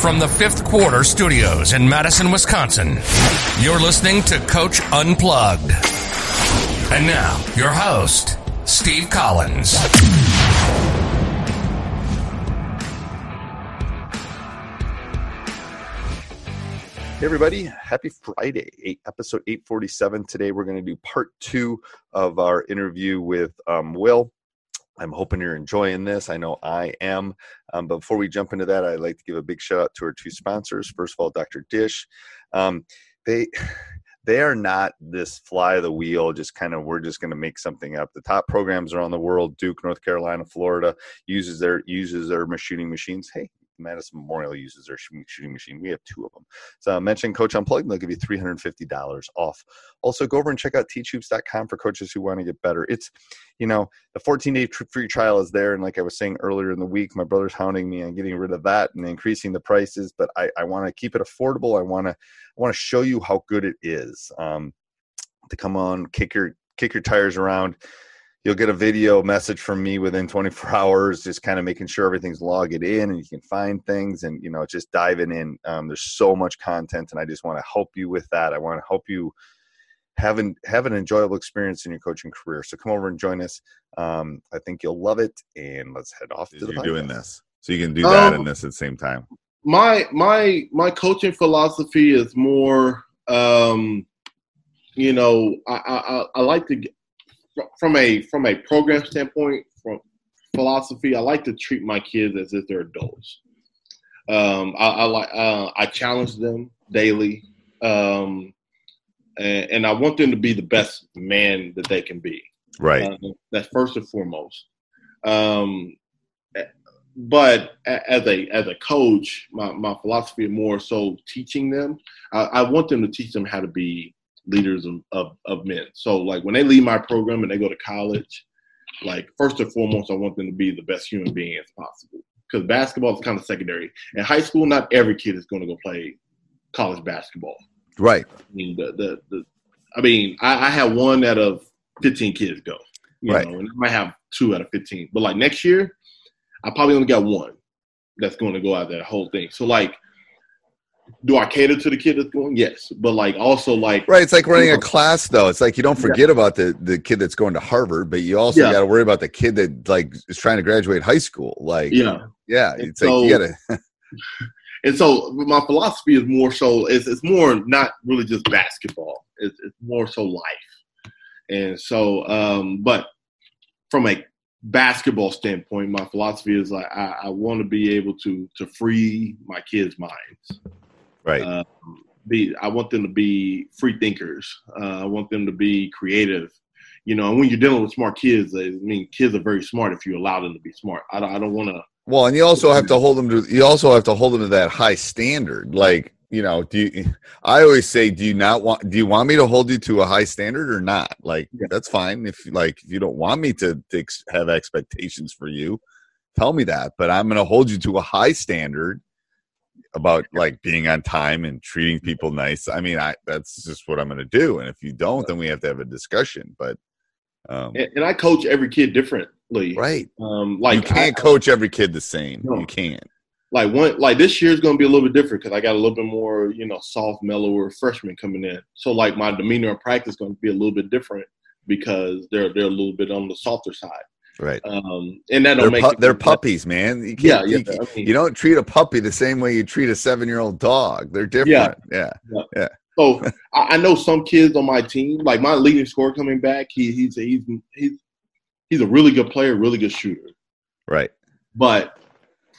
From the fifth quarter studios in Madison, Wisconsin, you're listening to Coach Unplugged. And now, your host, Steve Collins. Hey everybody, happy Friday, eight, episode 847. Today we're going to do part two of our interview with um, Will. I'm hoping you're enjoying this. I know I am. Um, but before we jump into that, I'd like to give a big shout out to our two sponsors. First of all, Dr. Dish. Um, they they are not this fly the wheel, just kind of we're just going to make something up. The top programs around the world, Duke, North Carolina, Florida, uses their uses their machining machines. Hey, Madison Memorial uses their shooting machine. We have two of them. So mention Coach Unplugged, and they'll give you $350 off. Also, go over and check out teachhoops.com for coaches who want to get better. It's, you know, the 14 day free trial is there. And like I was saying earlier in the week, my brother's hounding me on getting rid of that and increasing the prices, but I, I want to keep it affordable. I want to, I want to show you how good it is. Um, to come on, kick your, kick your tires around you'll get a video message from me within 24 hours just kind of making sure everything's logged in and you can find things and you know just diving in. Um, there's so much content and i just want to help you with that. I want to help you have an have an enjoyable experience in your coaching career. So come over and join us. Um, i think you'll love it and let's head off to the you're doing this. So you can do that um, and this at the same time. my my my coaching philosophy is more um you know i i, I like to get, from a from a program standpoint, from philosophy, I like to treat my kids as if they're adults. Um, I, I like uh, I challenge them daily, um, and, and, I want them to be the best man that they can be. Right. Uh, that's first and foremost. Um, but as a as a coach, my, my philosophy is more so teaching them. I, I want them to teach them how to be leaders of, of, of men. So like when they leave my program and they go to college, like first and foremost, I want them to be the best human being as possible. Because basketball is kind of secondary. In high school, not every kid is going to go play college basketball. Right. I mean, the, the, the I mean, I, I had one out of 15 kids go. You right. know, and I might have two out of 15. But like next year, I probably only got one that's going to go out that whole thing. So like do I cater to the kid that's going? Yes, but like also like right. It's like running a class though. It's like you don't forget yeah. about the the kid that's going to Harvard, but you also yeah. got to worry about the kid that like is trying to graduate high school. Like yeah, yeah. It's so, like you got to. and so my philosophy is more so it's it's more not really just basketball. It's it's more so life, and so um, but from a basketball standpoint, my philosophy is like I, I want to be able to to free my kids' minds Right. Um, be I want them to be free thinkers. Uh, I want them to be creative. You know, and when you're dealing with smart kids, I mean, kids are very smart if you allow them to be smart. I don't, I don't want to. Well, and you also have to hold them to. You also have to hold them to that high standard. Like, you know, do you? I always say, do you not want? Do you want me to hold you to a high standard or not? Like, yeah. that's fine. If like if you don't want me to, to have expectations for you, tell me that, but I'm going to hold you to a high standard about like being on time and treating people nice. I mean, I that's just what I'm going to do. And if you don't, then we have to have a discussion. But um, and, and I coach every kid differently. right, Um, like you can't I- coach every kid the same. No. You can't. like one like this year is going to be a little bit different because I got a little bit more you know soft, mellower freshmen coming in. So like my demeanor in practice is going to be a little bit different because they're they're a little bit on the softer side. Right. Um, and that They're, make pu- it- they're puppies, man. You Yeah, can't, yeah. you, I mean, you don't treat a puppy the same way you treat a seven year old dog. They're different. Yeah. Yeah. So I, I know some kids on my team, like my leading scorer coming back. He, he's he's he's he's a really good player, really good shooter, Right. but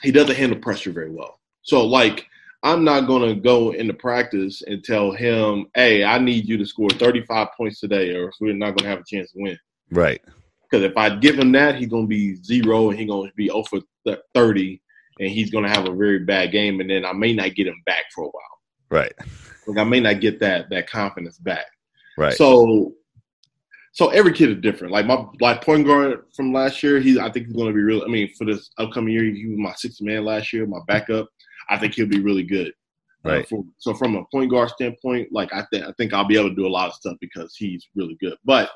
he doesn't handle pressure very well. So like I'm not gonna go into practice and tell him, "Hey, I need you to score 35 points today, or we're not gonna have a chance to win." Right. Because if I give him that, he's gonna be zero, and he's gonna be over 30, and he's gonna have a very bad game, and then I may not get him back for a while. Right. Like I may not get that that confidence back. Right. So, so every kid is different. Like my like point guard from last year, he I think he's going to be real. I mean, for this upcoming year, he was my sixth man last year, my backup. I think he'll be really good. Uh, Right. for- so from a point guard standpoint, like I think I think I'll be able to do a lot of stuff because he's really good. But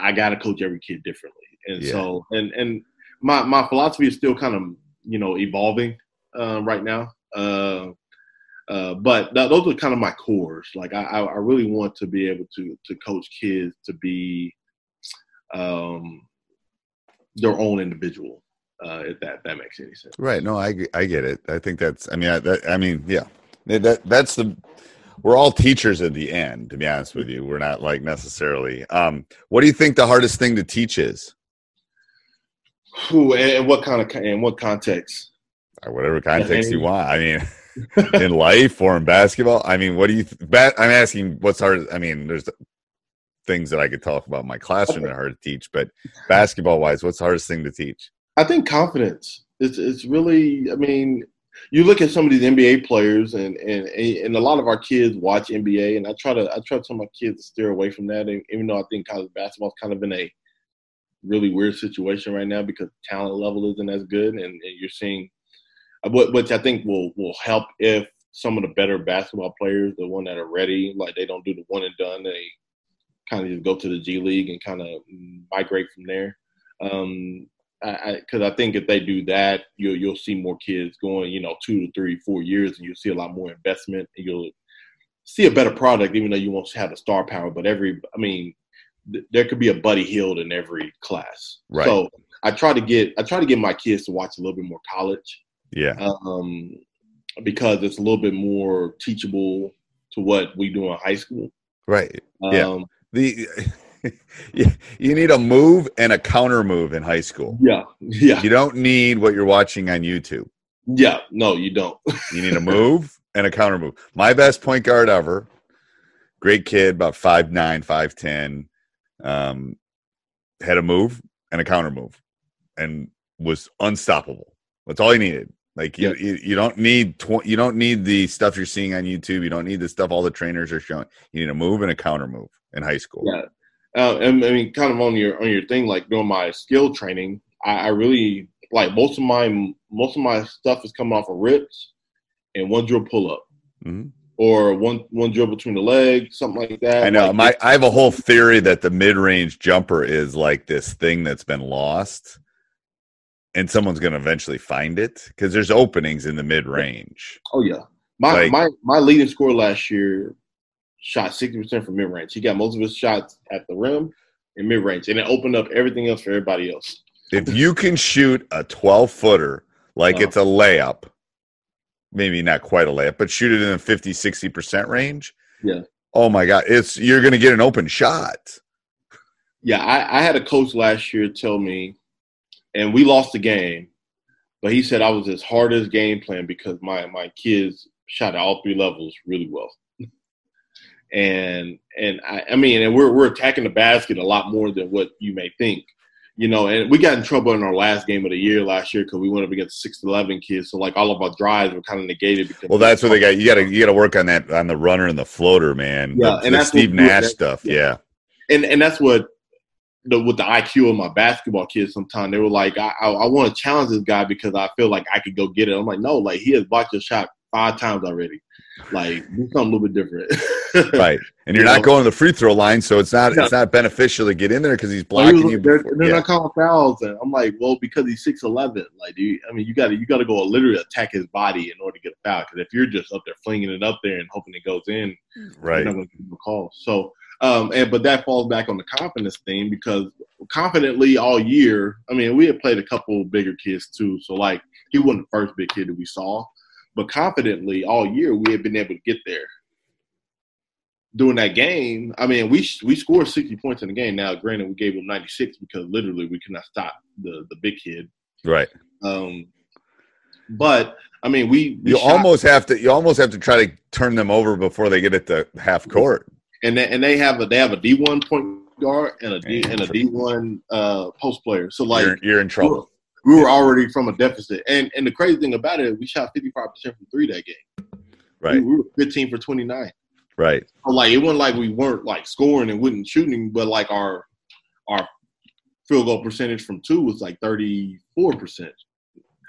I got to coach every kid differently, and Yeah. so and and my my philosophy is still kind of you know evolving uh, right now. Uh, uh, but th- those are kind of my cores. Like I, I I really want to be able to to coach kids to be um, their own individual. Uh, if that that makes any sense. Right. No, I, I get it. I think that's, I mean, I, that, I mean, yeah, that, that's the, we're all teachers at the end, to be honest with you. We're not like necessarily, um, what do you think the hardest thing to teach is? Who and, and what kind of in what context? Or whatever context you want. I mean, in life or in basketball. I mean, what do you, th- I'm asking what's hard. I mean, there's things that I could talk about in my classroom that are hard to teach, but basketball wise, what's the hardest thing to teach? I think confidence. It's it's really. I mean, you look at some of these NBA players, and and and a lot of our kids watch NBA, and I try to I try to tell my kids to steer away from that. And even though I think college basketball's kind of in a really weird situation right now because talent level isn't as good, and, and you're seeing uh, what which I think will will help if some of the better basketball players, the one that are ready, like they don't do the one and done, they kind of just go to the G League and kind of migrate from there. Um, because I, I think if they do that, you'll you'll see more kids going, you know, two to three, four years, and you'll see a lot more investment, and you'll see a better product, even though you won't have the star power. But every, I mean, th- there could be a Buddy Hield in every class. Right. So I try to get I try to get my kids to watch a little bit more college, Yeah. um, because it's a little bit more teachable to what we do in high school. Right. Yeah. Um, The, you you need a move and a counter move in high school. yeah, yeah, You don't need what you're watching on YouTube. yeah. No, you don't. You need a move and a counter move. My best point guard ever, great kid, about five nine, five ten, um, had a move and a counter move, and was unstoppable. That's all he needed. Like you, you, you don't need tw- you don't need the stuff you're seeing on YouTube. You don't need the stuff all the trainers are showing. You need a move and a counter move in high school. Yeah. Uh, and, I mean, kind of on your on your thing, like doing my skill training, I, I really like most of my most of my stuff is coming off of rips and one drill pull up Mhm. or one one drill between the legs, something like that. I know. Like, My I have a whole theory that the mid range jumper is like this thing that's been lost, and someone's going to eventually find it because there's openings in the mid range. oh yeah, my like- my my leading score last year shot sixty percent from mid range. He got most of his shots at the rim and mid range, and it opened up everything else for everybody else. If you can shoot a 12 footer like Uh-huh. it's a layup, maybe not quite a layup, but shoot it in the 50 60% range. Yeah. Oh my God, it's you're going to get an open shot. Yeah, I, I had a coach last year tell me, and we lost the game, but he said I was as hard as game plan because my my kids shot at all three levels really well. And and I, I mean, and we're we're attacking the basket a lot more than what you may think, you know. And we got in trouble in our last game of the year last year because we went up against 6-11 kids, so like all of our drives were kind of negated. Because Well, that's what they got. You got to you got to work on that on the runner and the floater, man. Yeah, the, and the that's Steve Nash that- stuff. yeah. Yeah. and and that's what the, with the IQ of my basketball kids, sometimes they were like, I, I, I want to challenge this guy because I feel like I could go get it. I'm like, no, like he has blocked your shot five times already. Like do something a little bit different. right, and you're You not know? going to the free throw line, so it's not Yeah. it's not beneficial to get in there because he's Well, he blocking was- you. they're, they're Yeah. not calling fouls, and I'm like, well, because he's six eleven. Like, do you, I mean, you got to you got to go literally attack his body in order to get a foul. Because if you're just up there flinging it up there and hoping it goes in, Right. you're not going to give him a call. So, um, and but that falls back on the confidence thing because confidently all year. I mean, we had played a couple bigger kids too, so like he wasn't the first big kid that we saw, but confidently all year we had been able to get there. During that game, I mean, we we scored sixty points in the game. Now, granted, we gave ninety six because literally we could not stop the the big kid. Right. Um, but I mean, we, we You shot- almost have to. You almost have to try to turn them over before they get at the half court. and they, and they have a they have a D one point guard and a D and a D one uh, post player. So like you're, you're in trouble. We were already from a deficit. And and the crazy thing about it, we shot fifty five percent from three that game. Right. We, we were fifteen for twenty nine. Right. So like it wasn't like we weren't like scoring and wouldn't shooting, but like our our field goal percentage from two was like thirty four percent.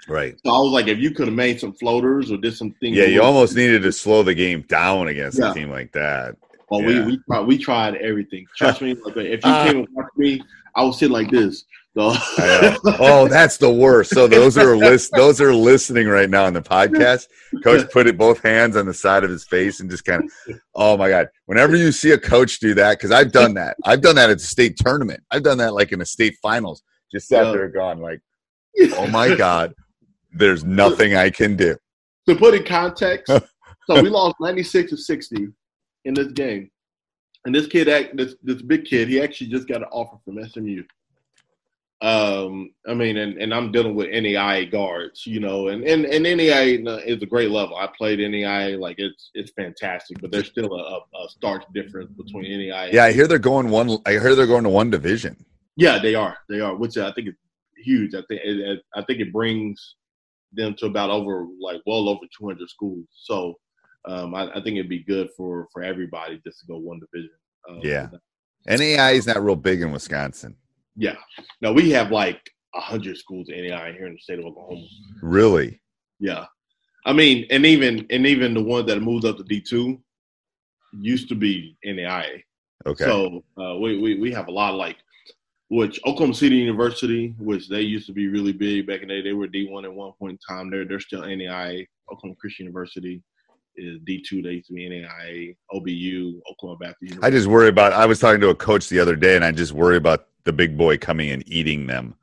Right. So I was like, if you could have made some floaters or did some things, Yeah, you almost needed to slow the game down against Yeah. a team like that. Well, Yeah. we we tried, we tried everything. Trust me. Like, if you came and watched me, I was sitting like this. So I know. Oh, that's the worst. So those are list. Those are listening right now on the podcast. Coach put it both hands on the side of his face and just kind of. Oh my god! Whenever you see a coach do that, because I've done that. I've done that at the state tournament. I've done that like in the state finals. Just sat Yeah. there, gone like, oh my god. There's nothing I can do. to put in context, so we lost 96 to 60 in this game. And this kid, act- this this big kid, he actually just got an offer from SMU. Um, I mean, and, and I'm dealing with NAIA guards, you know, and, and, and NAIA is a great level. I played NAIA, like it's it's fantastic, but there's still a, a stark difference between NAIA. Yeah, I hear they're going one. I hear they're going to one division. Yeah, they are. They are, which I think is huge. I think it, it- I think it brings them to about over like well over 200 schools. So um, I, I think it'd be good for for everybody just to go one division. Um, Yeah. NAI is not real big in Wisconsin. Yeah. Now we have like hundred schools in NAI here in the state of Oklahoma. Really? Yeah, I mean, and even and even the ones that moved up to D two used to be NAIA. Okay. So uh, we, we we have a lot of like, which Oklahoma City University, which they used to be really big back in the day. They were D one at one point in time. They're they're still NAIA. Oklahoma Christian University is D two. They used to be NAIA. OBU, Oklahoma Baptist. University. I just worry about. I was talking to a coach the other day, and I just worry about the big boy coming and eating them.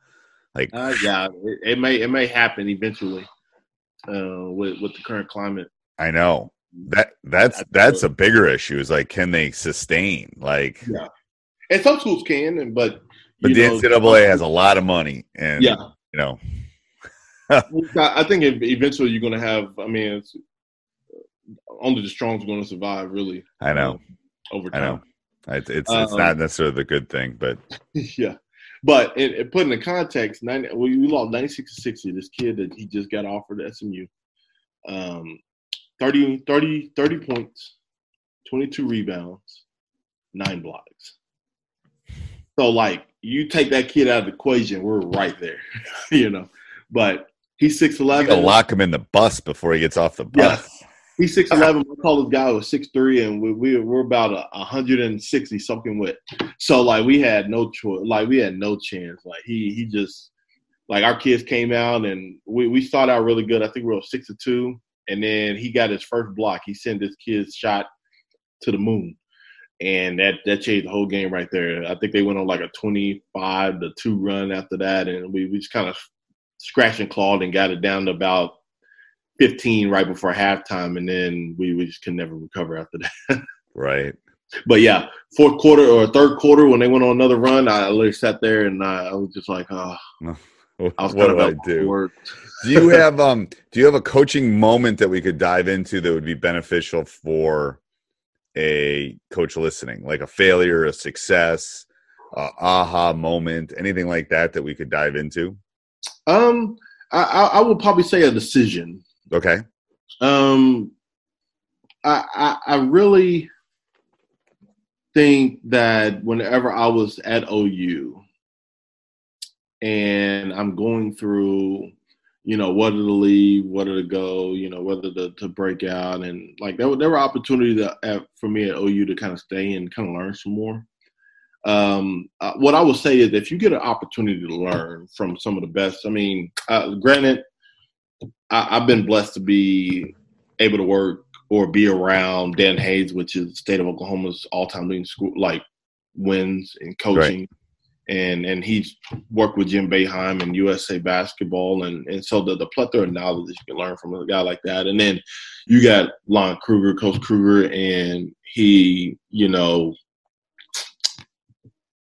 Like, Uh, yeah, it, it may it may happen eventually uh, with with the current climate. I know that that's that's a bigger issue. Is like, can they sustain? Like, Yeah, and some schools can, and but but the know, NCAA has a lot of money, and Yeah. you know, I I think eventually you're going to have. I mean, it's, only the strong going to survive, really. I know, um, over I time. know. It's it's, it's Um, not necessarily the good thing, but yeah. But it, it put in the context, 90, we, lost 96 to 60. This kid that he just got offered at SMU, um, 30, 30, 30 points, 22 rebounds, nine blocks. So, like, you take that kid out of the equation, we're right there, you know. But he's 6'11. gotta lock him in the bus before he gets off the bus. He's six uh, eleven. My tallest guy was six three, and we, we we're about a, hundred and sixty something with. So like we had no choice. Like we had no chance. Like he he just like our kids came out and we we started out really good. I think we were six to two, and then he got his first block. He sent this kid's shot to the moon, and that that changed the whole game right there. I think they went on like a twenty five to two run after that, and we we just kind of scratched and clawed and got it down to about 15 right before halftime, and then we, we just could never recover after that. Right. but yeah, fourth quarter or third quarter when they went on another run, I literally sat there and I, I was just like, oh, What I was do kind I do? do you have um do you have a coaching moment that we could dive into that would be beneficial for a coach listening like a failure a success a aha moment anything like that that we could dive into Um, I, I, I would probably say a decision. Okay Um, I, I, I really, think that whenever I was at OU and I'm going through, you know, whether to leave, whether to go, you know, whether to, to break out, and like there were there were opportunities that, at, for me at OU to kind of stay and kind of learn some more. Um, uh, what I would say is if you get an opportunity to learn from some of the best, I mean, uh, granted, I, I've been blessed to be able to work or be around Dan Hayes, which is the state of Oklahoma's all-time leading school like wins in coaching, Right. and and he's worked with Jim Boeheim and USA basketball, and and so the the plethora of knowledge that you can learn from a guy like that, and then you got Lon Kruger, Coach Kruger, and he, you know,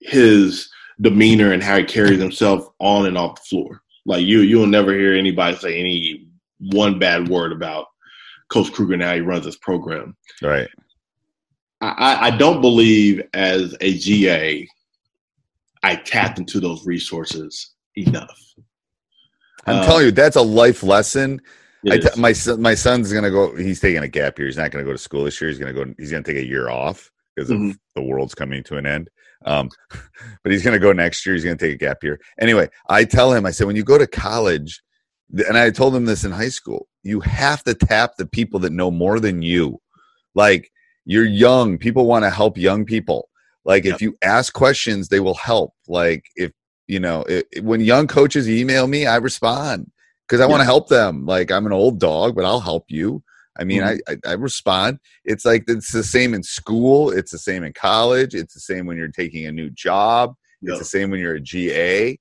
his demeanor and how he carries himself on and off the floor. Like you, you'll never hear anybody say any one bad word about Coach Kruger and how he runs his program. Right. I, I don't believe as a GA, I tapped into those resources enough. I'm Uh, telling you, that's a life lesson. it I is. t- my son, my son's gonna go. He's taking a gap year. He's not gonna go to school this year. He's gonna go. He's gonna take a year off because of Mhm. the world's coming to an end. Um, but he's gonna go next year. He's gonna take a gap year. Anyway, I tell him. I said, when you go to college, and I told them this in high school, you have to tap the people that know more than you. Like you're young. People want to help young people. Like if you ask questions, they will help. Like if you know, it, when young coaches email me, I respond because I want to help them. Like I'm an old dog, but I'll help you. I mean, mm-hmm. I, I I respond. It's like it's the same in school. It's the same in college. It's the same when you're taking a new job. It's the same when you're a GA.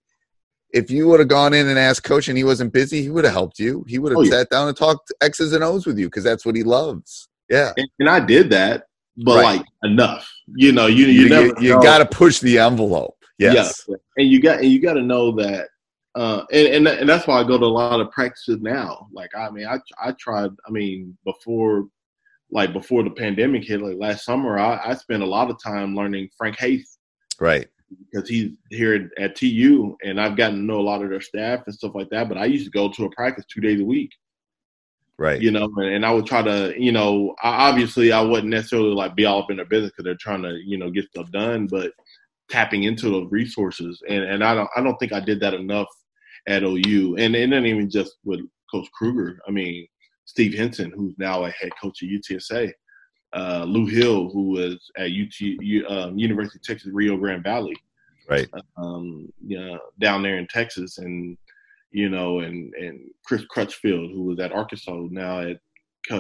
If you would have gone in and asked coach and he wasn't busy, he would have helped you. He would have Oh, yeah. sat down and talked X's and O's with you because that's what he loves. Yeah. and, and I did that, but Right. like enough. You know, you you, You, never you, you got to push the envelope. Yes. Yeah. and you got and you got to know that, uh, and, and and that's why I go to a lot of practices now. Like I mean, I I tried. I mean, before like before the pandemic hit, like last summer, I, I spent a lot of time learning Frank Haith. Right. Because he's here at, TU, and I've gotten to know a lot of their staff and stuff like that. But I used to go to a practice two days a week. Right. you know, and, I would try to, you know, I, obviously I wouldn't necessarily like be all up in their business because they're trying to, you know, get stuff done, but tapping into those resources, and and I don't, I don't think I did that enough at OU, and and then even just with Coach Kruger, I mean, Steve Henson, who's now a head coach at UTSA, uh, Lew Hill, who was at UT, U- um, University of Texas Rio Grande Valley, Right. um, you know, down there in Texas, and you know, and and Chris Crutchfield, who was at Arkansas, now at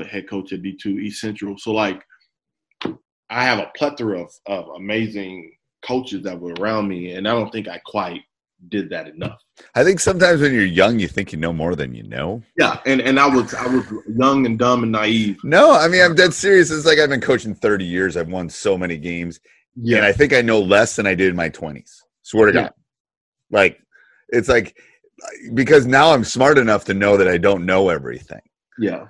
head coach at D two East Central. So like, I have a plethora of, of amazing coaches that were around me, and I don't think I quite did that enough. I think sometimes when you're young, you think you know more than you know. Yeah, and and I was I was young and dumb and naive. No, I mean I'm dead serious. It's like I've been coaching 30 years. I've won so many games, Yeah. and I think I know less than I did in my 20s. Swear to Yeah. God. Like it's like because now I'm smart enough to know that I don't know everything. Yeah.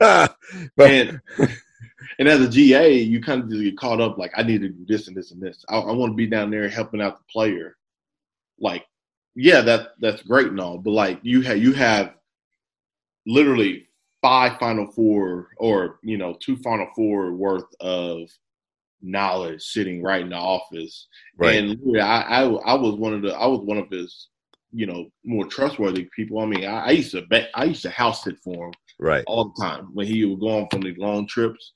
but and and as a GA, you kind of just get caught up like I need to do this and this and this. I, I want to be down there helping out the player. Like, yeah, that that's great and all, but like you have you have literally five Final Four or you know two Final Four worth of knowledge sitting right in the office. Right. And I, I I was one of the I was one of his you know more trustworthy people. I mean, I, I used to bet I used to house sit for him right. all the time when he would go on from these long trips.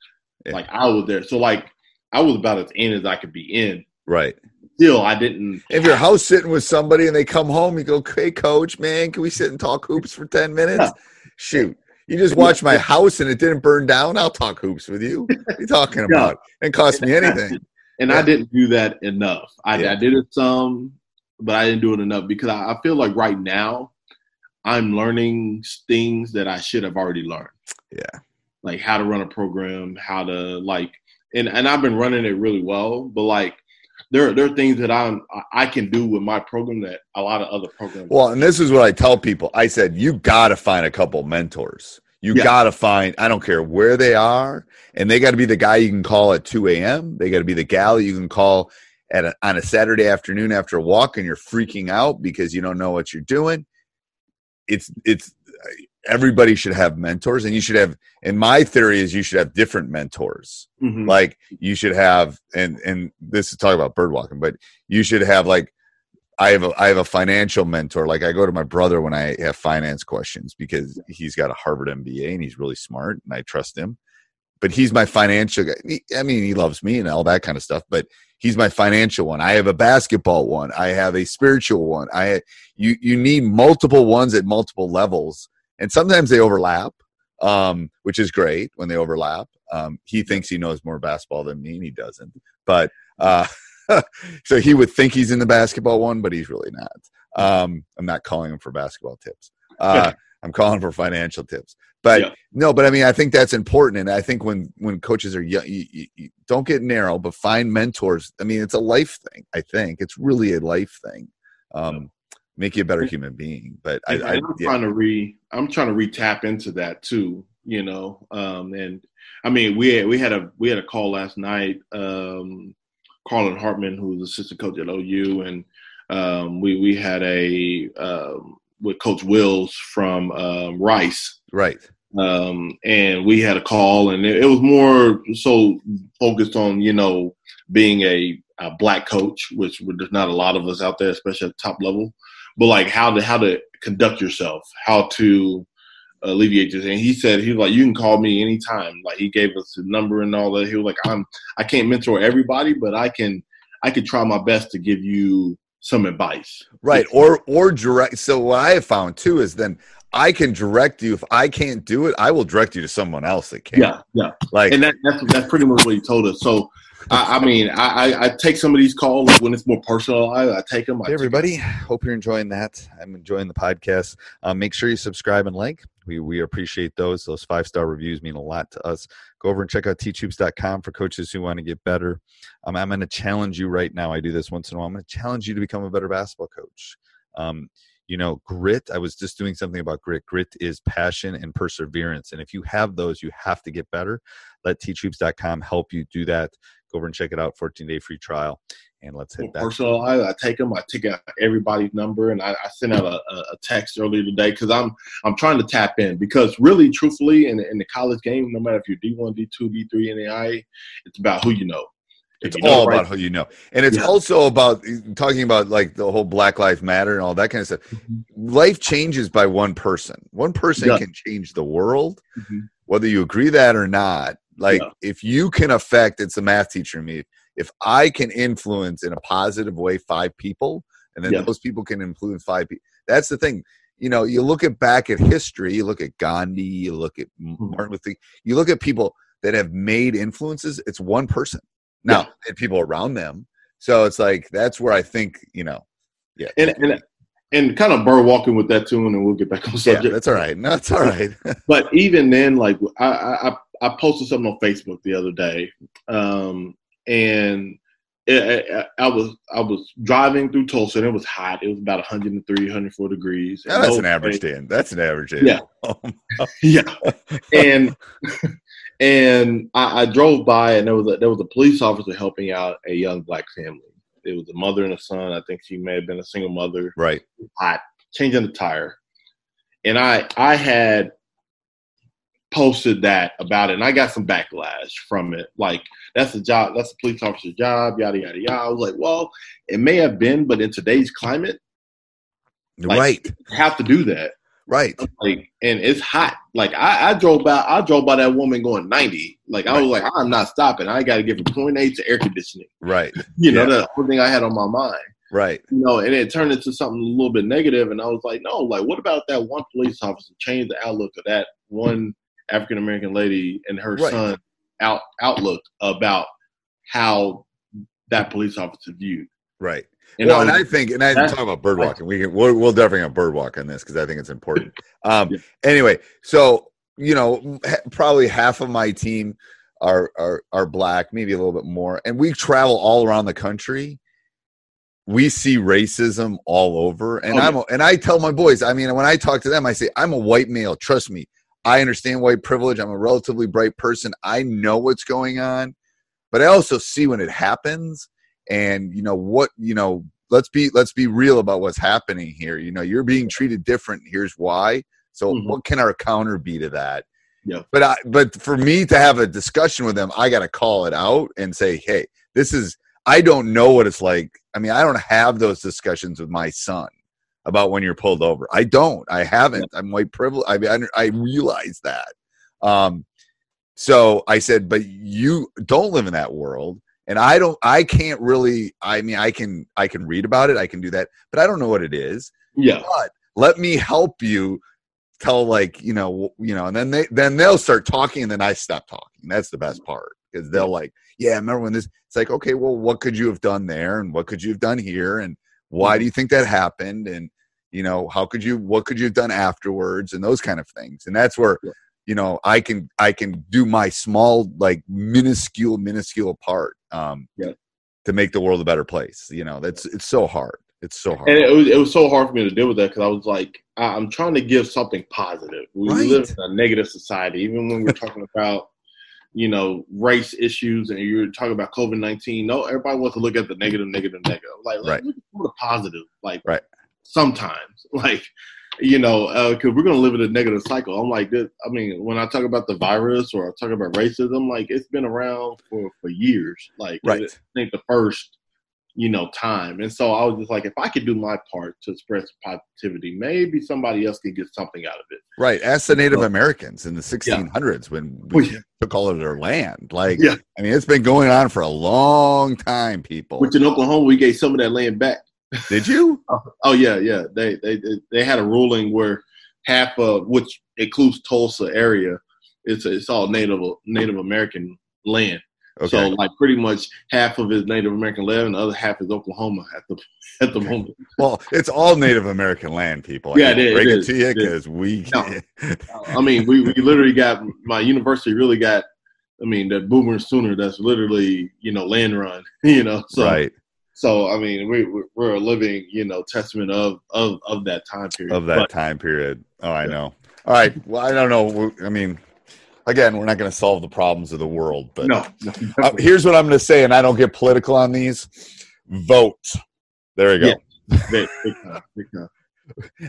Like I was there, so like I was about as in as I could be in. Right. Still, I didn't. If you're house sitting with somebody and they come home, you go, "Hey, coach, man, can we sit and talk hoops for 10 minutes?" Yeah. Shoot. You just watched my house and it didn't burn down. I'll talk hoops with you. What are you talking Yeah. about? It cost me anything. and I didn't do that enough. I, Yeah. I did it some, but I didn't do it enough because I, I feel like right now I'm learning things that I should have already learned. Yeah. Like how to run a program, how to like, and and I've been running it really well, but like. There, are, there are things that I'm I can do with my program that a lot of other programs. Well, and this is what I tell people. I said, you got to find a couple mentors. You Yeah. got to find, I don't care where they are, and they got to be the guy you can call at 2 a.m. They got to be the gal you can call at a, on a Saturday afternoon after a walk and you're freaking out because you don't know what you're doing. It's, it's, everybody should have mentors and you should have and my theory is you should have different mentors. Mhm. like you should have and and this is talking about bird walking but you should have like i have a i have a financial mentor. Like i go to my brother when i have finance questions because he's got a harvard mba and he's really smart and i trust him. But he's my financial guy. I mean he loves me and all that kind of stuff but he's my financial one. I have a basketball one. I have a spiritual one. I you you need multiple ones at multiple levels and sometimes they overlap um, which is great when they overlap. Um, he thinks he knows more basketball than me, and he doesn't. But uh, so he would think he's in the basketball one, but he's really not. Um, I'm not calling him for basketball tips. Uh, I'm calling for financial tips. But Yeah. no, but I mean, I think that's important, and I think when when coaches are young, you, you, you don't get narrow, but find mentors. I mean, it's a life thing. I think it's really a life thing. Um, make you a better human being. But I, I, I'm yeah. trying to re I'm trying to re tap into that too, you know. Um and I mean we had we had a we had a call last night, um Carlin Hartman, who's assistant coach at OU, and um we we had a um with Coach Wills from um Rice. right. Um and we had a call and it, it was more so focused on, you know, being a, a black coach, which there's not a lot of us out there, especially at the top level but like how to how to conduct yourself, how to alleviate this. And he said he was like, you can call me anytime. Like he gave us a number and all that. He was like, I'm I can't mentor everybody, but I can I can try my best to give you some advice. right or or direct so what i have found too is then i can direct you if i can't do it i will direct you to someone else that can Yeah, yeah. like And that, that's that's pretty much what he told us. So I, I mean, I, I, I take some of these calls when it's more personalized. I take them. Hey everybody, hope you're enjoying that. I'm enjoying the podcast. Um, make sure you subscribe and like. We we appreciate those. Those five star reviews mean a lot to us. Go over and check out teachhoops.com for coaches who want to get better. Um, I'm going to challenge you right now. I do this once in a while. I'm going to challenge you to become a better basketball coach. Um, you know, grit. I was just doing something about grit. Grit is passion and perseverance. And if you have those, you have to get better. Let teachhoops.com help you do that. Go over and check it out. 14 day free trial. And let's hit that. personalized. I take them. I take out everybody's number, and I, I sent out a, a- text earlier today because I'm I'm trying to tap in because really, truthfully, in, in the college game, no matter if you're D1, D2, D3, NAIA, it's about who you know. It's you know all the right- about who you know. And it's Yeah. also about talking about like the whole Black Lives Matter and all that kind of stuff. Life changes by one person. One person Yeah. can change the world, Mhm. whether you agree that or not. Like Yeah. if you can affect, it's a math teacher in me. If I can influence in a positive way five people, and then Yeah. those people can influence five people. That's the thing. You know, you look at back at history, you look at Gandhi, you look at M- Mhm. Martin Luther, you look at people that have made influences, it's one person. Now, and people around them. So it's like that's where I think, you know, yeah. and and and kind of bird walking with that too, and we'll get back on subject. yeah, that's all right. No, it's all right. but even then, like I, I, I- posted something on Facebook the other day, um, and it, I, I was I was driving through Tulsa, and it was hot. It was about 103, 104 degrees. Yeah, that's an average day. That's an average day. Yeah. yeah, and and I, I drove by, and there was a, there was a police officer helping out a young black family. It was a mother and a son. I think she may have been a single mother. Right. hot, changing the tire. And I I had posted that about it and I got some backlash from it. Like that's the job, that's the police officer's job, yada yada yada. I was like, well, it may have been, but in today's climate, like, right. you have to do that. Right. Like and it's hot. Like I, I drove by I drove by that woman going 90. Like I was like, I'm not stopping. I gotta give her 0.8 to air conditioning. Right. You know, Yeah. the thing I had on my mind Right. you know, and it turned into something a little bit negative, And I was like, no, like, what about that one police officer change the outlook of that one African American lady and her Right. son out outlook about how that police officer viewed. Right. And well, I and I think, and I talk about bird walking. We can, we'll, we'll definitely have bird walk on this because I think it's important. Um, Yeah. Anyway, so you know, ha- probably half of my team are are are black, maybe a little bit more, and we travel all around the country. We see racism all over, and Oh, I'm and I tell my boys. I mean, when I talk to them, I say I'm a white male. Trust me, I understand white privilege. I'm a relatively bright person. I know what's going on, but I also see when it happens and you know what you know let's be let's be real about what's happening here you know you're being treated different here's why So Mhm. what can our counter be to that? Yeah. But I, but for me to have a discussion with them, I got to call it out and say, hey, this is. I don't know what it's like. I mean, I don't have those discussions with my son about when you're pulled over. I don't. I haven't. I'm white privileged. I mean, I, I realize that. Um, so I said, but you don't live in that world, and I don't. I can't really. I mean, I can. I can read about it. I can do that, but I don't know what it is. Yeah. But let me help you tell like you know you know and then they then they'll start talking and then i stop talking that's the best part because they'll like yeah remember when this it's like okay well what could you have done there and what could you have done here and why do you think that happened and you know how could you what could you have done afterwards and those kind of things and that's where you know i can i can do my small like minuscule minuscule part um Yeah. to make the world a better place you know that's it's so hard it's so hard And it was, it was so hard for me to deal with that because I was like, I'm trying to give something positive. We Right. live in a negative society, even when we're talking about, you know, race issues and you're talking about COVID 19. No, everybody wants to look at the negative, negative, negative. Like, Right. look for the positive. Like, Right. Sometimes, like, you know, uh, because we're going to live in a negative cycle. I'm like, this, I mean, when I talk about the virus or I talk about racism, like, it's been around for, for years. Like, Right. I think the first you know, time. And so I was just like, if I could do my part to spread some positivity, maybe somebody else could get something out of it. Right. Ask the Native Americans in the 1600s when Oh, we yeah. took all of their land. Like, Yeah. I mean, it's been going on for a long time, people. Which in Oklahoma, we gave some of that land back. Did you? Oh, oh yeah, yeah. They they they had a ruling where half of which includes Tulsa area, it's it's all Native Native American land. Okay. So like pretty much half of it is Native American land, and the other half is Oklahoma at the at the moment. well, it's all Native American land, people. I Yeah, it is, Break it to you because we. No. I mean, we, we literally got my university really got. I mean, the Boomer Sooner. That's literally you know land run. You know, so right. So I mean, we we're- we're a living you know testament of of of that time period. Of that But- time period. Oh, I know. All right. Well, I don't know. I mean, again, we're not going to solve the problems of the world, but no, Uh, here's what I'm going to say, and I don't get political on these. Vote. There you go. Yeah. big, big time, big time.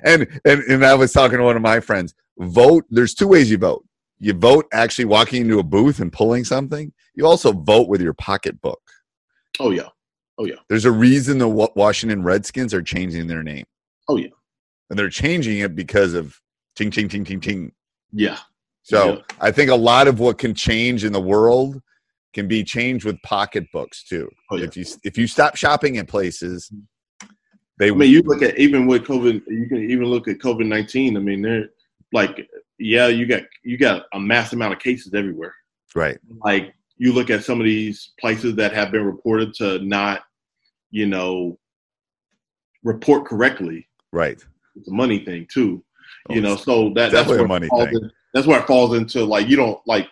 and and and I was talking to one of my friends. Vote. There's two ways you vote. You vote actually walking into a booth and pulling something. You also vote with your pocketbook. Oh yeah, oh yeah, There's a reason the Washington Redskins are changing their name, oh yeah, and they're changing it because of ting ting ting ting ching. yeah. So Yeah. I think a lot of what can change in the world can be changed with pocketbooks too. Oh, yeah. If you if you stop shopping at places, mm-hmm. they I mean, you look at even with COVID, you can even look at COVID nineteen. I mean, they're like, yeah, you got you got a mass amount of cases everywhere. right. like you look at some of these places that have been reported to not, you know, report correctly. Right. It's a money thing too, you Oh, know. So that that's where money it falls thing. in- that's where it falls into like you don't like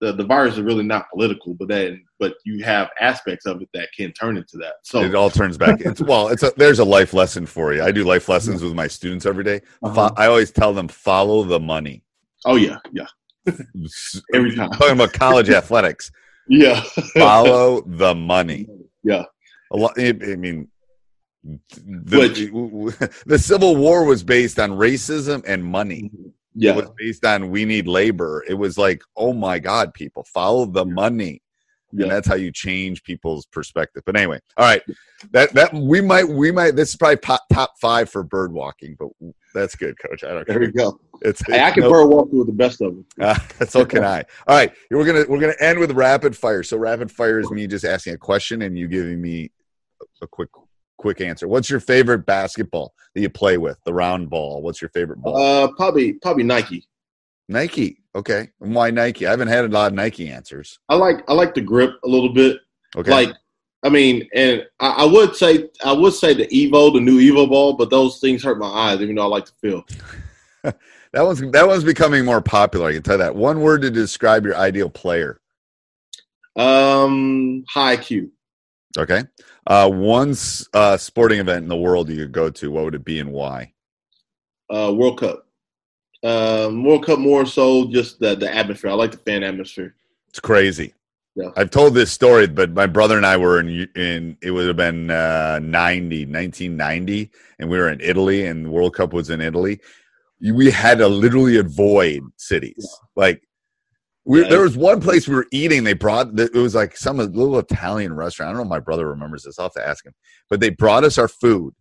the the virus is really not political, but then but you have aspects of it that can turn into that. So it all turns back. It's well, it's a, there's a life lesson for you. I do life lessons with my students every day. Uh-huh. I always tell them follow the money. oh yeah, yeah, Every time. talking about college athletics, yeah, follow the money. yeah. A lot. I mean, the, the Civil War was based on racism and money. Yeah. It was based on we need labor. It was like, oh my God, people follow the money. Yeah. And that's how you change people's perspective. But anyway, all right, that that we might we might this is probably top, top five for bird walking, but that's good, Coach. I don't care. There we go. It's, Hey, I can no- walk with the best of them. uh, so can I. All right, we're gonna we're gonna end with rapid fire. So rapid fire is me just asking a question and you giving me a quick quick answer. What's your favorite basketball that you play with? The round ball. What's your favorite ball? Uh, probably probably Nike. Nike. Okay, and why Nike? I haven't had a lot of Nike answers. I like I like the grip a little bit. Okay, Like, I mean, and I, I would say I would say the Evo, the new Evo ball, but those things hurt my eyes, even though I like to feel. that one's that one's becoming more popular. I can tell you that. One word to describe your ideal player. Um, high Q. Okay, uh, one uh, sporting event in the world you could go to. What would it be and why? Uh, World Cup. Um, World Cup more so just the the atmosphere. I like the fan atmosphere. It's crazy. Yeah. I've told this story, but my brother and I were in in it would have been uh, 90, 1990, and we were in Italy, and the World Cup was in Italy. We had to literally avoid cities. Like we, Yeah, there was one place we were eating. They brought it was like some little Italian restaurant. I don't know. if My brother remembers this. I'll have to ask him. But they brought us our food,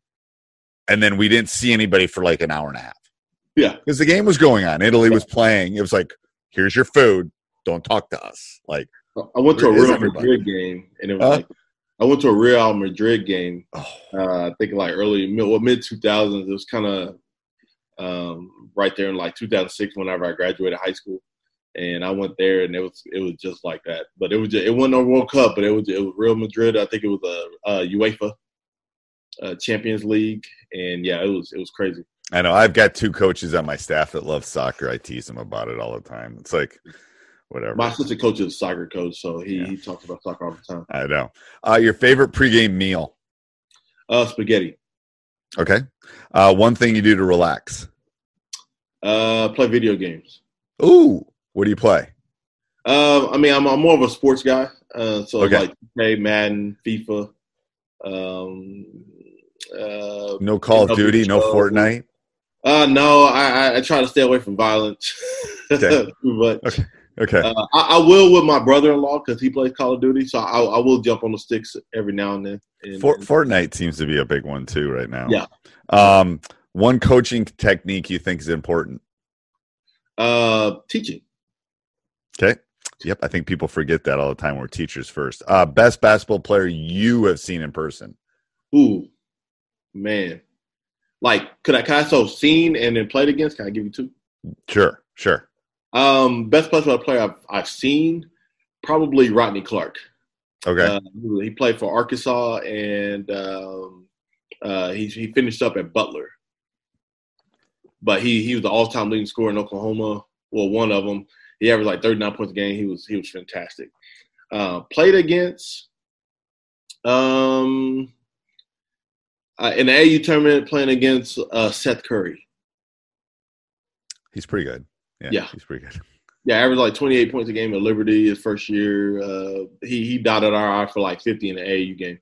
and then we didn't see anybody for like an hour and a half Yeah. because the game was going on. Italy was playing. It was like, here's your food. Don't talk to us. Like, I went to a Real? Madrid game, and it was Huh? like I went to a Real Madrid game. oh, Uh, I think like early mid well, mid two thousands. It was kind of um, right there in like 2006 whenever I graduated high school, and I went there, and it was it was just like that. But it was just, it wasn't a World Cup, but it was it was Real Madrid. I think it was a, a UEFA uh, Champions League, and yeah, it was it was crazy. I know. I've got two coaches on my staff that love soccer. I tease them about it all the time. It's like, whatever. My assistant coach is a soccer coach, so he, Yeah. he talks about soccer all the time. I know. Uh, your favorite pregame meal? Uh, spaghetti. Okay. Uh, one thing you do to relax. Uh, play video games. Ooh, what do you play? Uh, I mean, I'm, I'm more of a sports guy. Uh, so Okay. like okay, Madden, FIFA. Um, uh, No Call of Duty, no Show. Fortnite. Uh, no, I, I, I try to stay away from violence. Okay. but Okay. Okay. uh, I, I will with my brother-in-law because he plays Call of Duty. So I, I will jump on the sticks every now and then. And, For, Fortnite seems to be a big one too right now. Yeah. Um, one coaching technique you think is important? uh, teaching. Okay. Yep. I think people forget that all the time. We're teachers first. Uh, best basketball player you have seen in person? Ooh, man. Like, could I kind of so seen and then played against? Can I give you two? Sure. Sure. Um, best basketball player I've, I've seen, probably Rodney Clark. Okay. Uh, he played for Arkansas and um, uh, he he finished up at Butler. But he he was the all time leading scorer in Oklahoma. Well, one of them. He averaged like 39 points a game. He was he was fantastic. Uh, played against um uh, in the AU tournament playing against uh, Seth Curry. He's pretty good. Yeah. Yeah. He's pretty good. Yeah, averaged like 28 points a game at Liberty his first year. Uh, he he dotted our eye for like 50 in the AU game.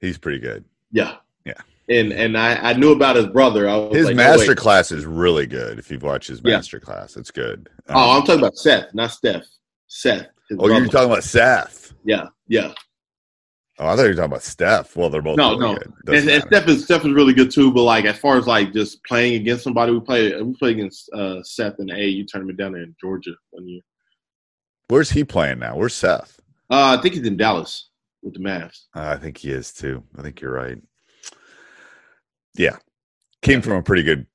He's pretty good. Yeah. Yeah. And and I, I knew about his brother. I was His like, master wait. class is really good. If you've watched his Yeah. master class, it's good. Oh, Um, I'm talking about Seth, not Steph. Seth. oh, you're talking about Seth. Yeah, yeah. Oh, I thought you were talking about Steph. Well, they're both No, really no. And, and. Steph is Steph is really good too. But like as far as like just playing against somebody, we played we played against uh, Seth in the AU tournament down there in Georgia one year. Where's he playing now? Where's Seth? Uh, I think he's in Dallas with the Mavs. Uh, I think he is too. I think you're right. Yeah, came from a pretty good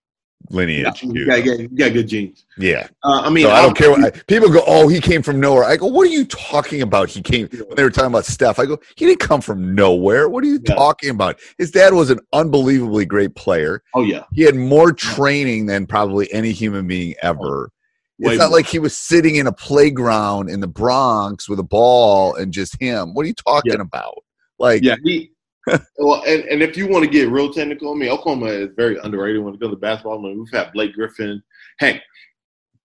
lineage. Yeah, too, got, though. you got- good genes. yeah. Uh, I mean, So I don't care. What, I, people go, "Oh, he came from nowhere." I go, "What are you talking about?" He came when they were talking about Steph. I go, "He didn't come from nowhere. What are you Yeah. talking about?" His dad was an unbelievably great player. Oh yeah, He had more training than probably any human being ever. Way it's not more. like he was sitting in a playground in the Bronx with a ball and just him. What are you talking Yeah. about? Like, yeah. He well, and, and if you want to get real technical, I mean, Oklahoma is very underrated when it comes to basketball. I mean, we've had Blake Griffin. Heck,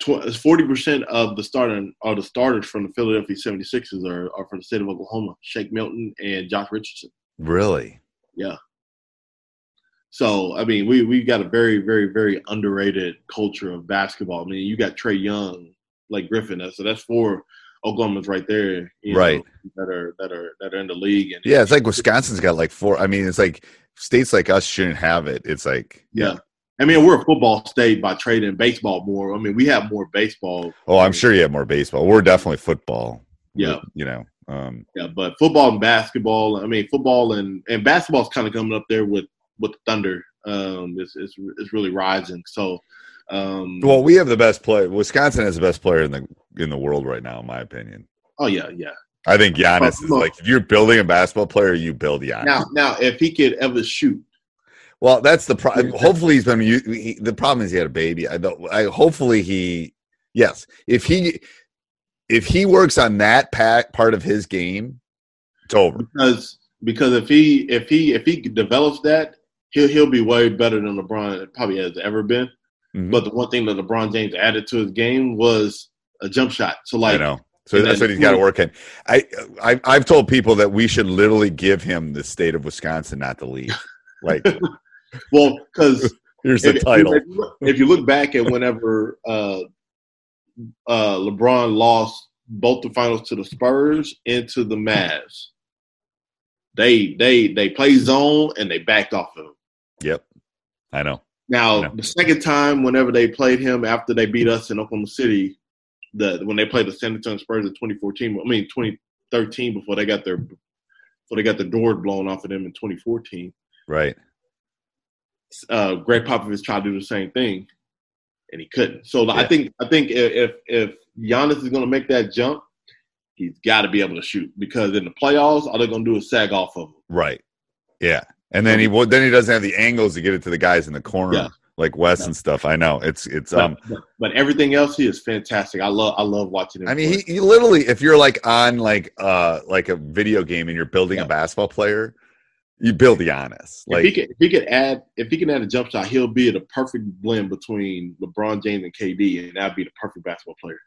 forty percent of the starting or the starters from the Philadelphia 76ers are, are from the state of Oklahoma. Shake Milton and Josh Richardson. really? Yeah. So I mean, we we've got a very very very underrated culture of basketball. I mean, you got Trae Young, like Griffin. So that's four Oklahomans right there, you know, Right. that are that are that are in the league. And Yeah, it's like Wisconsin's got like four. I mean, it's like states like us shouldn't have it. It's like, Yeah. I mean, we're a football state by trade and baseball more. I mean, we have more baseball. oh, I'm sure you have more baseball. We're definitely football. Yeah. you know. Um, Yeah, but football and basketball. I mean, football and and basketball's kind of coming up there with with Thunder. Um, it's it's it's really rising. So, um, well, we have the best player. Wisconsin has the best player in the in the world right now, in my opinion. oh yeah, yeah. I think Giannis is like if you're building a basketball player, you build Giannis. Now, now, if he could ever shoot, Well, that's the problem. Hopefully, he's been. He, the problem is he had a baby. I don't. I hopefully he. Yes, if he if he works on that pack part of his game, it's over. because because if he if he if he develops that, he'll he'll be way better than LeBron probably has ever been. Mhm. But the one thing that LeBron James added to his game was a jump shot. So like, I know. So that's what he's got to work in. I, I I've told people that we should literally give him the state of Wisconsin, not the league. Like, well, because Here's the If- title. If you, look, if you look back at whenever uh, uh, LeBron lost both the finals to the Spurs and to the Mavs, they they they play zone and they backed off of him. Yep. I know. Now Yeah. the second time, whenever they played him after they beat us in Oklahoma City, the when they played the San Antonio Spurs in 2014, I mean 2013, before they got their before they got the door blown off of them in 2014. Right. uh, Gregg Popovich tried to do the same thing, and he couldn't. So I think I think if if- if Giannis is going to make that jump, he's got to be able to shoot because in the playoffs, all they're going to do is sag off of him. Right. Yeah. And then he then he doesn't have the angles to get it to the guys in the corner Yeah. like Wes and stuff. I know. It's it's But, um but, but everything else, he is fantastic. I love I love watching him. I mean he, he literally if you're like on like uh like a video game and you're building Yeah. a basketball player, you build Giannis. if Like he can if he could add if he can add a jump shot, he'll be the perfect blend between LeBron James and KD, and that'd be the perfect basketball player.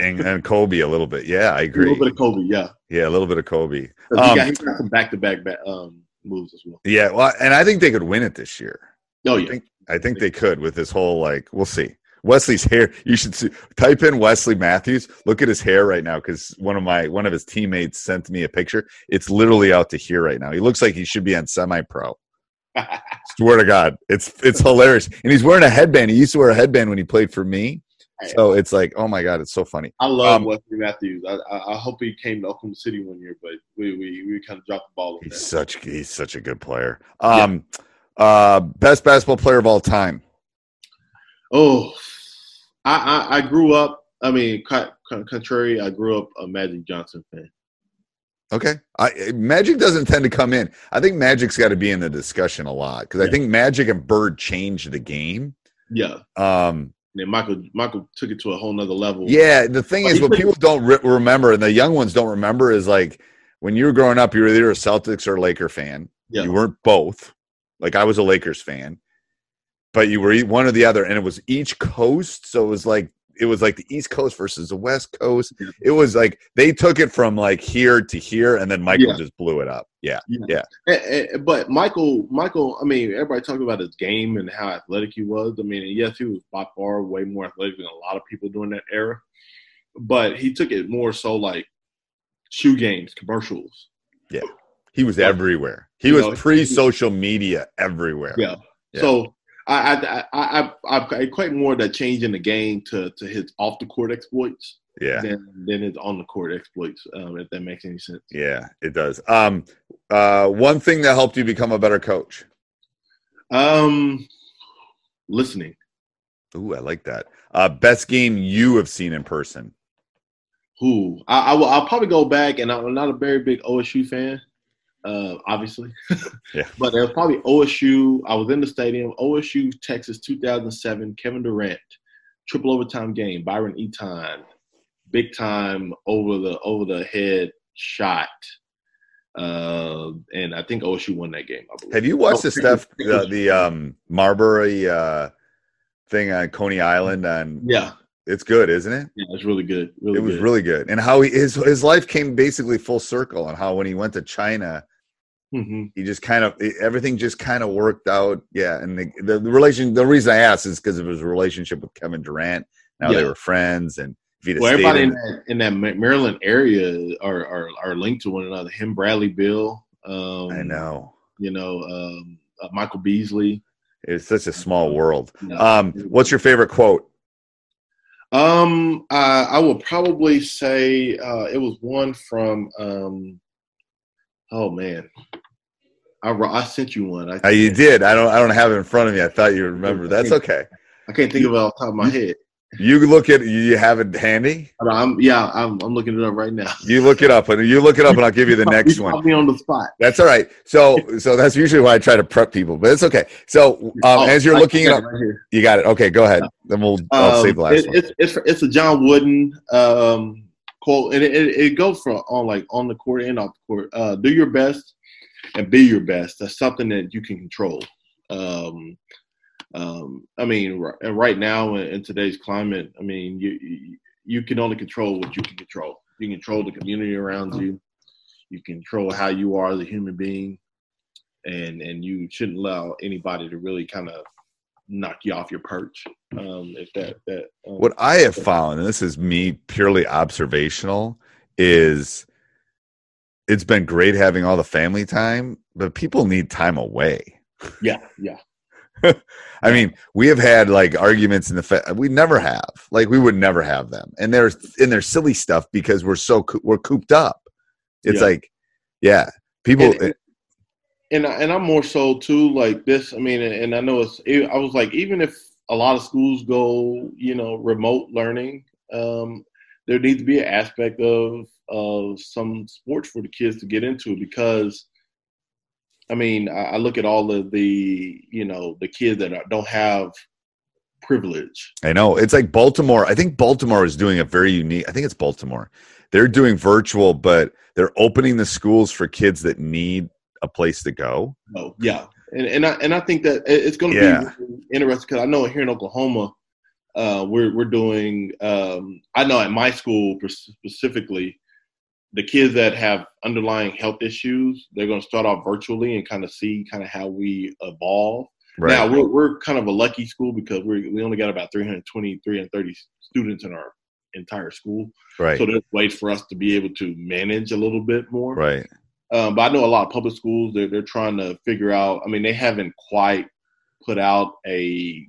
and, and Kobe a little bit. Yeah, I agree. A little bit of Kobe, yeah. Yeah, a little bit of Kobe. Um, he, got, he got some back to back um, moves as well. Yeah, well, and I think they could win it this year. Oh I think I think they could with this whole like we'll see. Wesley's hair. You should see. Type in Wesley Matthews. Look at his hair right now because one of my one of his teammates sent me a picture. It's literally out to here right now. He looks like he should be on semi pro. Swear to God, it's it's hilarious. And he's wearing a headband. He used to wear a headband when he played for me. So it's like, oh my God, it's so funny. I love Um, Wesley Matthews. I, I, I hope he came to Oklahoma City one year, but we we, we kind of dropped the ball He's that. such he's such a good player. Um, uh, best basketball player of all time. Oh, I, I I grew up. I mean, co- co- contrary, I grew up a Magic Johnson fan. Okay. I, Magic doesn't tend to come in. I think Magic's got to be in the discussion a lot because I think Magic and Bird changed the game. Yeah, Um, and then Michael Michael took it to a whole nother level. yeah, the thing But is, what people don't re- remember, and the young ones don't remember, is like when you were growing up, you were either a Celtics or a Laker fan. yeah, You weren't both. Like I was a Lakers fan, but you were one or the other, and it was each coast. So it was like it was like the East Coast versus the West Coast. Yeah. It was like they took it from like here to here, and then Michael Yeah. just blew it up. Yeah, Eh, eh, But Michael, Michael, I mean, everybody talks about his game and how athletic he was. I mean, yes, he was by far way more athletic than a lot of people during that era. But he took it more so like shoe games, commercials. Yeah, he was Yeah. everywhere. He You was know, pre-social media everywhere. Yeah. Yeah. So I I, I I I equate more that change in the game to to his off the court exploits yeah, than than his on the court exploits. Um, if that makes any sense. yeah. It does. Um, uh, one thing that helped you become a better coach. Um, listening. Ooh, I like that. Uh, best game you have seen in person. Who I, I will I'll probably go back, and I'm not a very big OSU fan, uh, obviously. Yeah. But there was probably OSU. I was in the stadium. OSU Texas 2007. Kevin Durant, triple overtime game. Byron Eaton, big time over the over the head shot. Uh, and I think OSU won that game. I believe. Have you watched the Oh, stuff the, the um Marbury uh thing on Coney Island? On Yeah, it's good, isn't it? yeah, it's really good. Really it was good. really good, and how he, his his life came basically full circle, and how when he went to China, hmm he just kind of everything just kind of worked out. Yeah, and the, the, the relation. The reason I asked is because of his relationship with Kevin Durant. Now they were friends, and Well, everybody in, that, in that Maryland area are, are are linked to one another. Him, Bradley, Bill. Um, I know You know, um, uh, Michael Beasley. it's such a small world. Yeah. Um, what's your favorite quote? Um, I, I will probably say uh, it was one from. Um, oh man, I I sent you one. I, Uh, you did. I don't. I don't have it in front of me. I thought you remember. That's okay. I can't think of it off the top of my head. You look at. You have it handy. I'm yeah, I'm I'm looking it up right now. You look it up, and you look it up, and I'll give you the next You one. me on the spot. That's all right. So, so that's usually why I try to prep people, but it's okay. So, um, Oh, as you're I looking it up, right here. you got it. Okay, go ahead. Then we'll I'll Um, save the last it- one. It's it's it's a John Wooden um, quote, and it, it, it goes for on like on the court and off the court. Uh, do your best and be your best. That's something that you can control. Um, um, I mean, ri- and right now in, in today's climate, I mean, you, you can only control what you can control. You can control the community around you. You control how you are as a human being, and and you shouldn't allow anybody to really kind of knock you off your perch. Um, if that that um, What I have found, and this is me purely observational, is it's been great having all the family time, but people need time away. yeah yeah I mean, we have had like arguments in the fa- we never have like we would never have them, and they're in their silly stuff because we're so coo- we're cooped up. It's Yeah. like, yeah, people. And- and I, and I'm more so too like this. I mean, and, and I know it's. It, I was like, even if a lot of schools go, you know, remote learning, um, there needs to be an aspect of of some sports for the kids to get into because. I mean, I, I look at all of the, you know, the kids that are, don't have privilege. I know it's like Baltimore. I think Baltimore is doing a very unique. I think it's Baltimore. They're doing virtual, but they're opening the schools for kids that need a place to go. Oh, yeah, and and I and I think that it's going to Yeah. be interesting because I know here in Oklahoma, uh, we're we're doing. Um, I know at my school specifically, the kids that have underlying health issues, they're going to start off virtually and kind of see kind of how we evolve. Right. Now we're we're kind of a lucky school because we we only got about 320, 330 students in our entire school. Right. So there's ways for us to be able to manage a little bit more. Right. Um, but I know a lot of public schools they're they're trying to figure out. I mean, they haven't quite put out a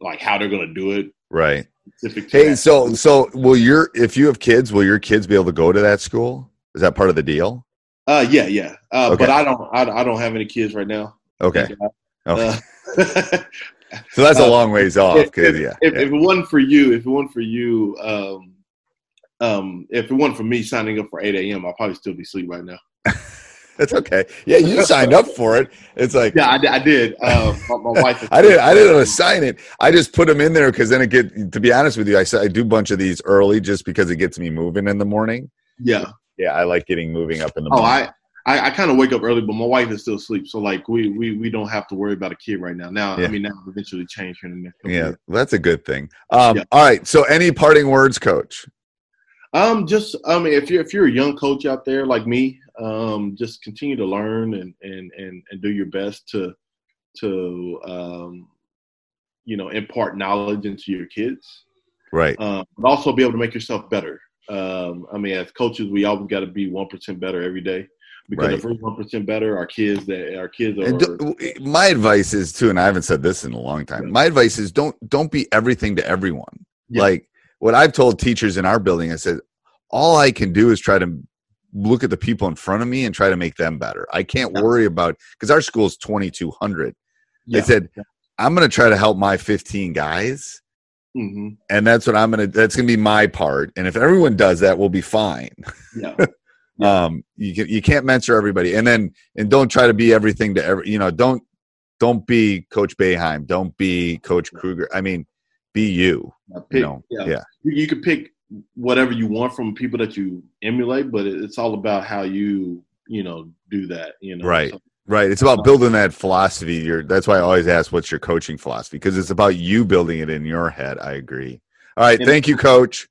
like how they're going to do it. Right. Specific Hey, so so will your if you have kids, will your kids be able to go to that school? Is that part of the deal? uh, yeah, yeah. Uh, Okay. But I don't I, I don't have any kids right now. Okay. Okay. Uh, so that's a uh, long ways off. if, 'cause, if, yeah. if, yeah. if it wasn't for you, if it wasn't for you, um, um, if it wasn't for me signing up for eight a.m., I'll probably still be asleep right now. That's okay. Yeah, you signed up for it. It's like Yeah, I, I did. Uh, my, my wife. I didn't. I didn't assign it. I just put them in there because then it get. To be honest with you, I I do a bunch of these early just because it gets me moving in the morning. Yeah. Yeah, I like getting moving up in the Oh, morning. I, I, I kind of wake up early, but my wife is still asleep. So like we we we don't have to worry about a kid right now. Now Yeah. I mean now it'll eventually change here in the next yeah, years. that's a good thing. Um, Yeah. All right. So, any parting words, Coach? Um, just I mean, if you're if you're a young coach out there like me, um, just continue to learn and and and and do your best to to um, you know impart knowledge into your kids. Right. um, but also be able to make yourself better. Um, I mean, as coaches, we always got to be one percent better every day because Right. if we're one percent better, our kids that our kids are. And do- my advice is too, and I haven't said this in a long time. My advice is don't don't be everything to everyone. Yeah. Like what I've told teachers in our building, I said, all I can do is try to look at the people in front of me and try to make them better. I can't worry about because our school is twenty two hundred. Yeah. I said, I'm going to try to help my fifteen guys, hmm and that's what I'm going to. That's going to be my part. And if everyone does that, we'll be fine. Yeah. um you can you can't mentor everybody and then and don't try to be everything to every you know don't don't be coach Boeheim don't be coach Kruger I mean be you pick, you know? yeah. yeah. You, you can pick whatever you want from people that you emulate, but it's all about how you you know do that. You know, right. So- right. It's about building that philosophy. You're that's why I always ask what's your coaching philosophy because it's about you building it in your head. I agree. All right. Thank you coach.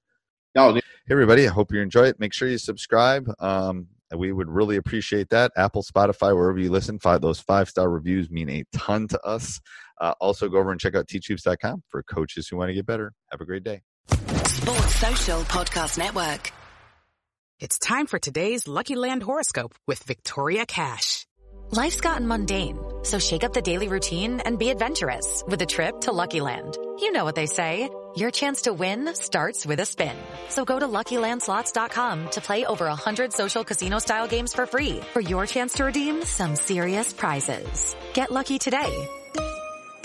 Oh, hey everybody. I hope you enjoy it. Make sure you subscribe. Um we would really appreciate that. Apple spotify wherever you listen five those five star reviews mean a ton to us uh, also go over and check out teachhoops.com for coaches who want to get better have a great day Sports Social Podcast Network. It's time for today's Lucky Land horoscope with Victoria Cash. Life's gotten mundane, so shake up the daily routine and be adventurous with a trip to Lucky Land. You know what they say. Your chance to win starts with a spin. So go to LuckyLandSlots.com to play over 100 social casino-style games for free for your chance to redeem some serious prizes. Get lucky today